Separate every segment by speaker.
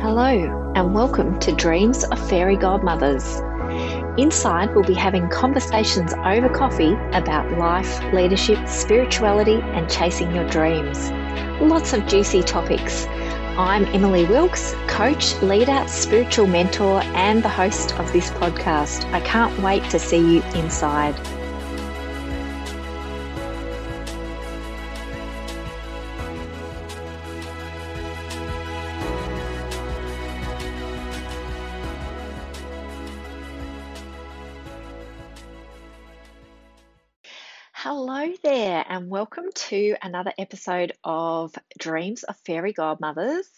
Speaker 1: Hello, and welcome to Dreams of Fairy Godmothers. Inside, we'll be having conversations over coffee about life, leadership, spirituality, and chasing your dreams. Lots of juicy topics. I'm Emily Wilkes, coach, leader, spiritual mentor, and the host of this podcast. I can't wait to see you inside. Hello there, and welcome to another episode of Dreams of Fairy Godmothers.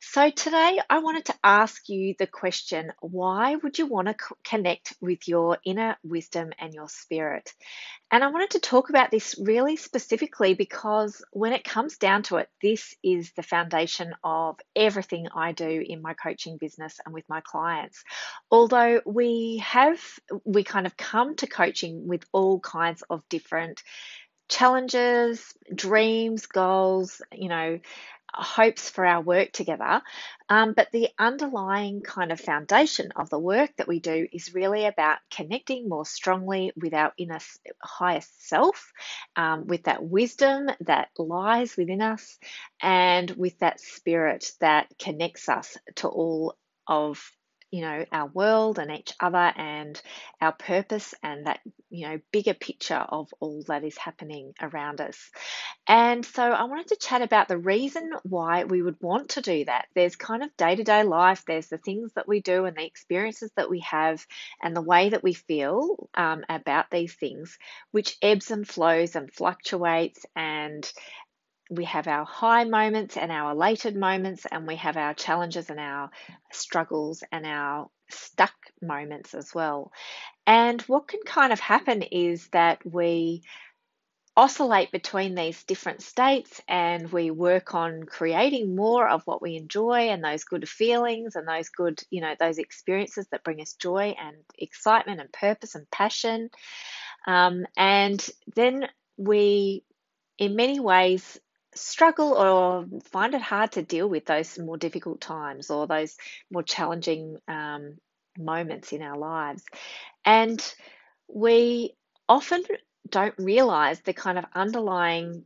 Speaker 1: So, today I wanted to ask you the question why would you want to connect with your inner wisdom and your spirit? And I wanted to talk about this really specifically because when it comes down to it, this is the foundation of everything I do in my coaching business and with my clients. Although we have, we kind of come to coaching with all kinds of different challenges, dreams, goals, you know, hopes for our work together. Um, but the underlying kind of foundation of the work that we do is really about connecting more strongly with our inner highest self, um, with that wisdom that lies within us, and with that spirit that connects us to all of you know our world and each other and our purpose and that you know bigger picture of all that is happening around us. And so i wanted to chat about the reason why we would want to do that. There's kind of day-to-day life there's the things that we do and the experiences that we have and the way that we feel um, about these things which ebbs and flows and fluctuates and we have our high moments and our elated moments, and we have our challenges and our struggles and our stuck moments as well. And what can kind of happen is that we oscillate between these different states and we work on creating more of what we enjoy and those good feelings and those good, you know, those experiences that bring us joy and excitement and purpose and passion. Um, and then we, in many ways, struggle or find it hard to deal with those more difficult times or those more challenging um, moments in our lives. And we often don't realize the kind of underlying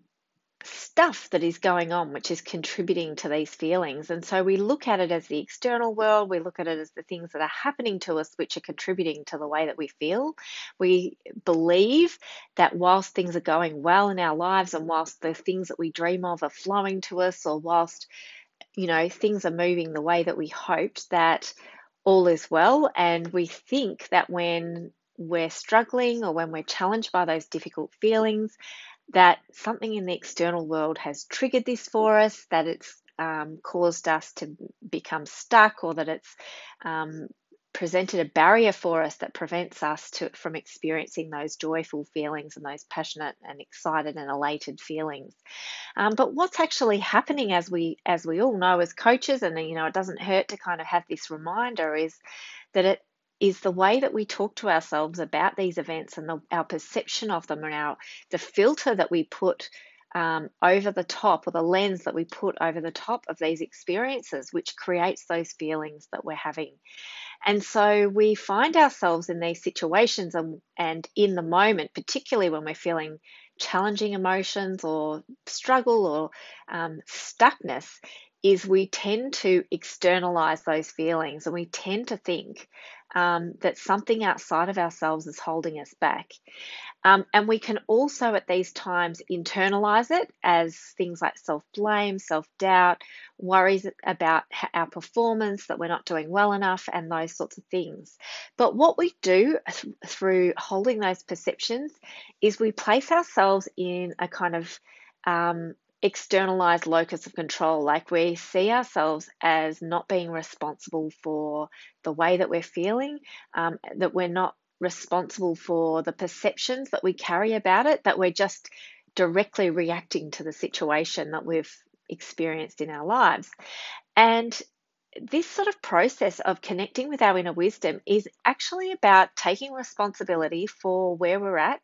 Speaker 1: stuff that is going on, which is contributing to these feelings. And so we look at it as the external world, we look at it as the things that are happening to us, which are contributing to the way that we feel. We believe that whilst things are going well in our lives and whilst the things that we dream of are flowing to us, or whilst you know things are moving the way that we hoped, that all is well. And we think that when we're struggling or when we're challenged by those difficult feelings, that something in the external world has triggered this for us, that it's um, caused us to become stuck, or that it's um, presented a barrier for us that prevents us to, from experiencing those joyful feelings and those passionate and excited and elated feelings. Um, but what's actually happening, as we as we all know as coaches, and you know it doesn't hurt to kind of have this reminder, is that it is the way that we talk to ourselves about these events and the, our perception of them and our the filter that we put um, over the top or the lens that we put over the top of these experiences, which creates those feelings that we're having. And so we find ourselves in these situations and, and in the moment, particularly when we're feeling challenging emotions or struggle or um, stuckness, is we tend to externalize those feelings and we tend to think um, that something outside of ourselves is holding us back. Um, and we can also at these times internalize it as things like self blame, self doubt, worries about our performance, that we're not doing well enough, and those sorts of things. But what we do th- through holding those perceptions is we place ourselves in a kind of um, externalized locus of control. Like we see ourselves as not being responsible for the way that we're feeling, um, that we're not responsible for the perceptions that we carry about it, that we're just directly reacting to the situation that we've experienced in our lives. And this sort of process of connecting with our inner wisdom is actually about taking responsibility for where we're at,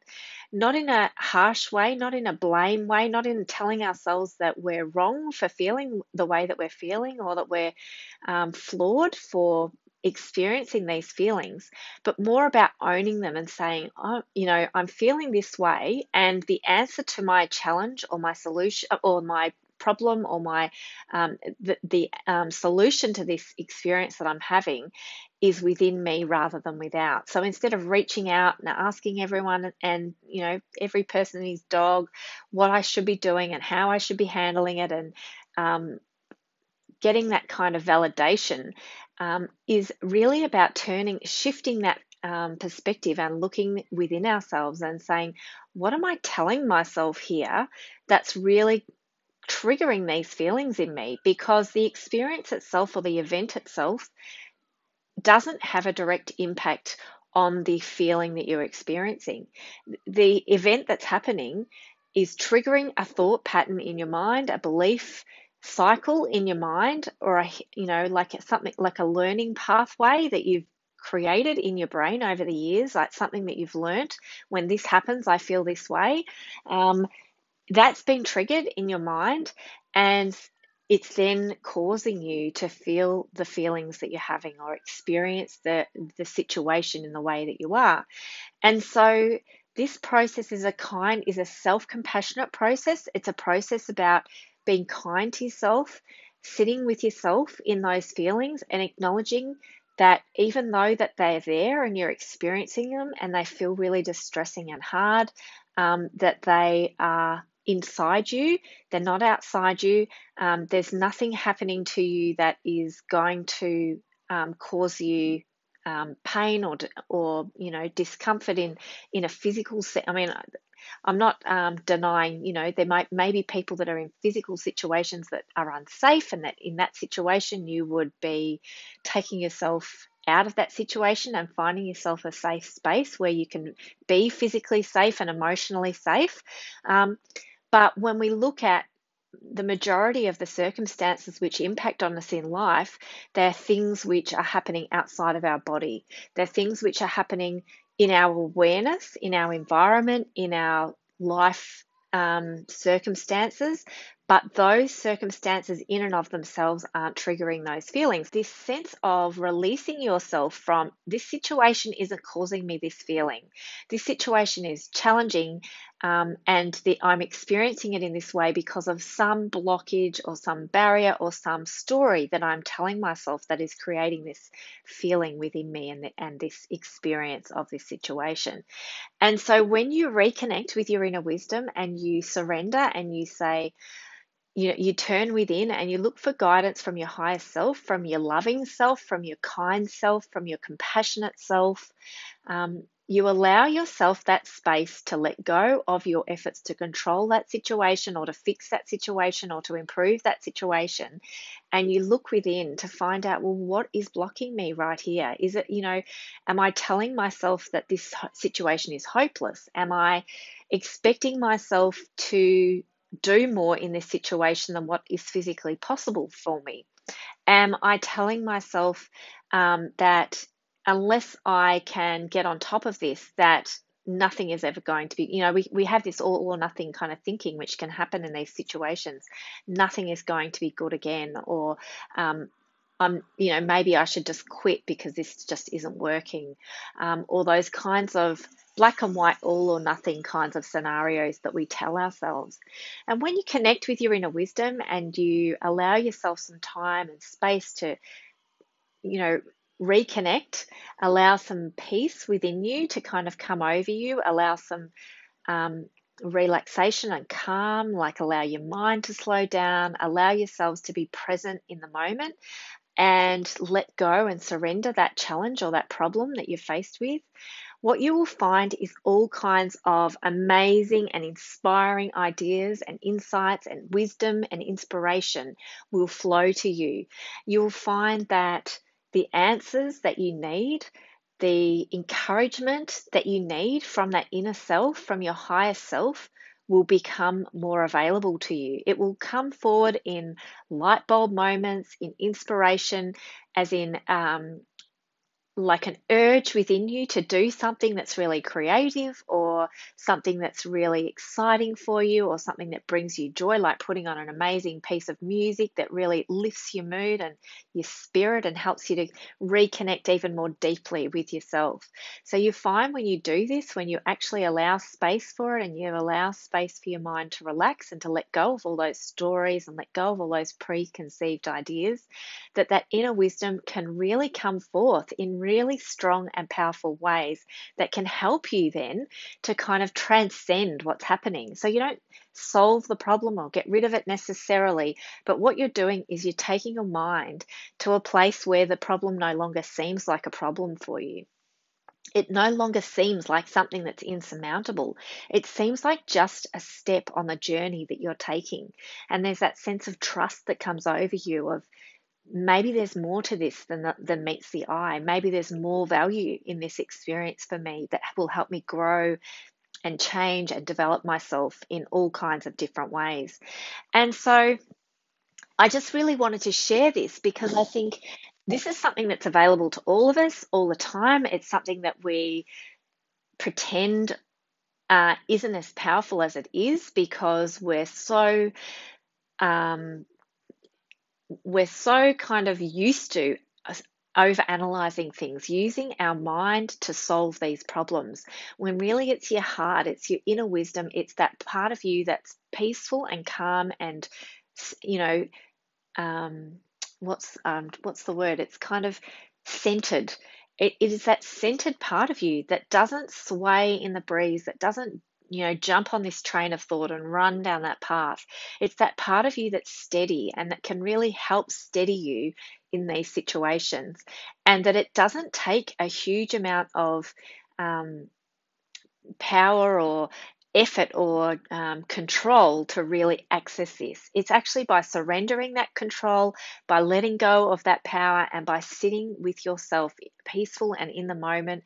Speaker 1: not in a harsh way, not in a blame way, not in telling ourselves that we're wrong for feeling the way that we're feeling or that we're um, flawed for experiencing these feelings, but more about owning them and saying, oh, you know, I'm feeling this way, and the answer to my challenge or my solution or my problem or my um, the, the um, solution to this experience that I'm having is within me rather than without. So instead of reaching out and asking everyone and you know every person and his dog what I should be doing and how I should be handling it and um, getting that kind of validation um, is really about turning, shifting that um, perspective and looking within ourselves and saying, what am I telling myself here that's really triggering these feelings in me? Because the experience itself or the event itself doesn't have a direct impact on the feeling that you're experiencing. The event that's happening is triggering a thought pattern in your mind, a belief cycle in your mind or a you know like something like a learning pathway that you've created in your brain over the years like something that you've learnt when this happens i feel this way um, that's been triggered in your mind and it's then causing you to feel the feelings that you're having or experience the the situation in the way that you are. And so this process is a kind is a self-compassionate process. It's a process about being kind to yourself, sitting with yourself in those feelings and acknowledging that even though that they're there and you're experiencing them and they feel really distressing and hard, um, that they are inside you, they're not outside you. Um, there's nothing happening to you that is going to um, cause you um, pain or or you know discomfort in in a physical set. I mean, I'm not um, denying, you know, there might may be people that are in physical situations that are unsafe, and that in that situation you would be taking yourself out of that situation and finding yourself a safe space where you can be physically safe and emotionally safe. Um, but when we look at the majority of the circumstances which impact on us in life, they're things which are happening outside of our body. They're things which are happening in our awareness, in our environment, in our life um, circumstances, but those circumstances in and of themselves aren't triggering those feelings. This sense of releasing yourself from this situation isn't causing me this feeling. This situation is challenging, um, and the, I'm experiencing it in this way because of some blockage or some barrier or some story that I'm telling myself that is creating this feeling within me and, the, and this experience of this situation. And so when you reconnect with your inner wisdom and you surrender and you say, you you turn within and you look for guidance from your higher self, from your loving self, from your kind self, from your compassionate self. Um, you allow yourself that space to let go of your efforts to control that situation or to fix that situation or to improve that situation. And you look within to find out, well, what is blocking me right here? Is it, you know, am I telling myself that this situation is hopeless? Am I expecting myself to do more in this situation than what is physically possible for me? Am I telling myself um, that unless I can get on top of this, that nothing is ever going to be, you know, we, we have this all or nothing kind of thinking which can happen in these situations. Nothing is going to be good again, or um, I'm, you know, maybe I should just quit because this just isn't working, um, or those kinds of black and white, all or nothing kinds of scenarios that we tell ourselves. And when you connect with your inner wisdom and you allow yourself some time and space to, you know, reconnect, allow some peace within you to kind of come over you, allow some um, relaxation and calm, like allow your mind to slow down, allow yourselves to be present in the moment and let go and surrender that challenge or that problem that you're faced with what you will find is all kinds of amazing and inspiring ideas and insights and wisdom and inspiration will flow to you. You will find that the answers that you need, the encouragement that you need from that inner self, from your higher self, will become more available to you. It will come forward in light bulb moments, in inspiration, as in um, like an urge within you to do something that's really creative or something that's really exciting for you or something that brings you joy, like putting on an amazing piece of music that really lifts your mood and your spirit and helps you to reconnect even more deeply with yourself. So you find when you do this, when you actually allow space for it and you allow space for your mind to relax and to let go of all those stories and let go of all those preconceived ideas, that that inner wisdom can really come forth in really strong and powerful ways that can help you then to kind of transcend what's happening. So you don't solve the problem or get rid of it necessarily, but what you're doing is you're taking your mind to a place where the problem no longer seems like a problem for you. It no longer seems like something that's insurmountable. It seems like just a step on the journey that you're taking. And there's that sense of trust that comes over you of maybe there's more to this than than meets the eye. Maybe there's more value in this experience for me that will help me grow and change and develop myself in all kinds of different ways. And so I just really wanted to share this because I think this is something that's available to all of us all the time. It's something that we pretend uh, isn't as powerful as it is because we're so um, we're so kind of used to over analyzing things, using our mind to solve these problems, when really it's your heart, it's your inner wisdom, it's that part of you that's peaceful and calm and, you know, um, what's um, what's the word? It's kind of centered. It, it is that centered part of you that doesn't sway in the breeze, that doesn't you know, jump on this train of thought and run down that path. It's that part of you that's steady and that can really help steady you in these situations, and that it doesn't take a huge amount of um, power or effort or um, control to really access this. It's actually by surrendering that control, by letting go of that power, and by sitting with yourself peaceful and in the moment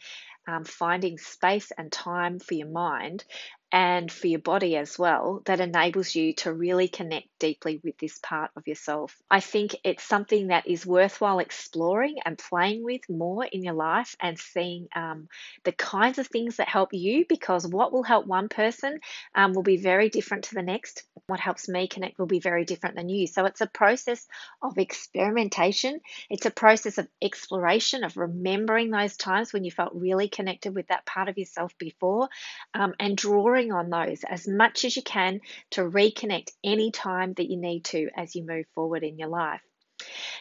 Speaker 1: um, finding space and time for your mind and for your body as well that enables you to really connect deeply with this part of yourself. I think it's something that is worthwhile exploring and playing with more in your life and seeing um, the kinds of things that help you because what will help one person um, will be very different to the next. What helps me connect will be very different than you. So it's a process of experimentation, it's a process of exploration, of remembering those times when you felt really connected with that part of yourself before um, and drawing drawing on those as much as you can to reconnect any time that you need to as you move forward in your life.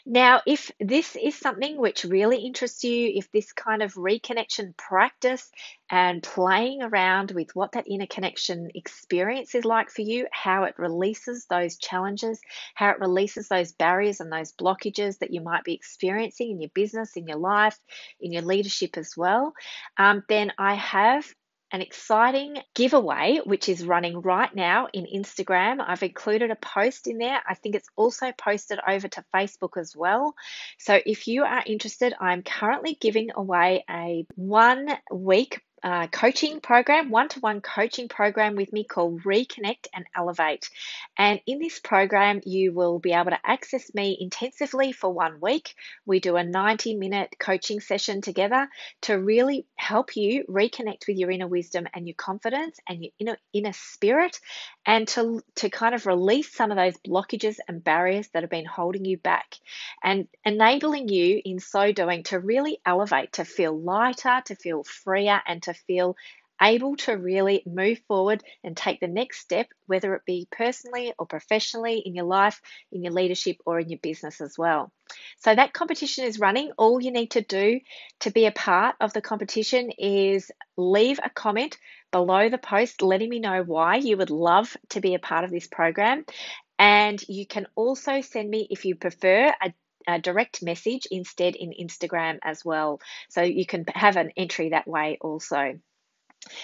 Speaker 1: Now, if this is something which really interests you, if this kind of reconnection practice and playing around with what that inner connection experience is like for you, how it releases those challenges, how it releases those barriers and those blockages that you might be experiencing in your business, in your life, in your leadership as well, um, then I have an exciting giveaway which is running right now in Instagram. I've included a post in there. I think it's also posted over to Facebook as well. So if you are interested, I'm currently giving away a one week uh, coaching program, one to one coaching program with me called Reconnect and Elevate. And in this program, you will be able to access me intensively for one week. We do a 90 minute coaching session together to really help you reconnect with your inner wisdom and your confidence and your inner, inner spirit and to, to kind of release some of those blockages and barriers that have been holding you back and enabling you in so doing to really elevate, to feel lighter, to feel freer, and to feel able to really move forward and take the next step, whether it be personally or professionally in your life, in your leadership, or in your business as well. So, that competition is running. All you need to do to be a part of the competition is leave a comment below the post letting me know why you would love to be a part of this program. And you can also send me, if you prefer, a a direct message instead in Instagram as well. So you can have an entry that way also.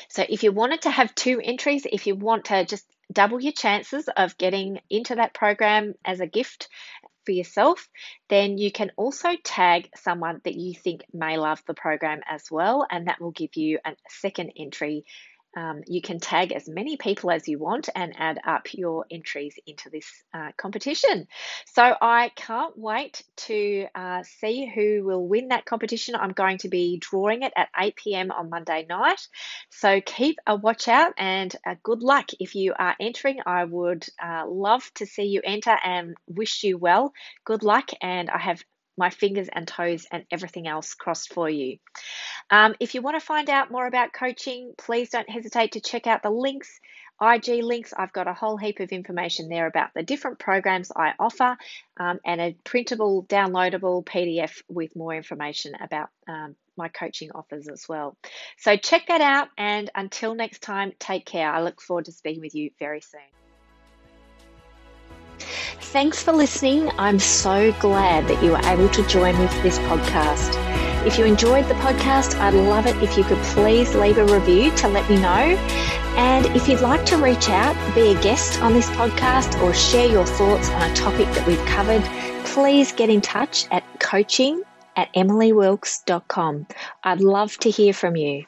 Speaker 1: So if you wanted to have two entries, if you want to just double your chances of getting into that program as a gift for yourself, then you can also tag someone that you think may love the program as well, and that will give you a second entry um, you can tag as many people as you want and add up your entries into this uh, competition. So I can't wait to uh, see who will win that competition. I'm going to be drawing it at 8 p.m. on Monday night. So keep a watch out and uh, good luck if you are entering. I would uh, love to see you enter and wish you well. Good luck, and I have my fingers and toes and everything else crossed for you. Um, if you want to find out more about coaching, please don't hesitate to check out the links, IG links. I've got a whole heap of information there about the different programs I offer um, and a printable, downloadable PDF with more information about um, my coaching offers as well. So check that out. And until next time, take care. I look forward to speaking with you very soon. Thanks for listening. I'm so glad that you were able to join me for this podcast. If you enjoyed the podcast, I'd love it if you could please leave a review to let me know. And if you'd like to reach out, be a guest on this podcast, or share your thoughts on a topic that we've covered, please get in touch at coaching at emilywilkes.com. I'd love to hear from you.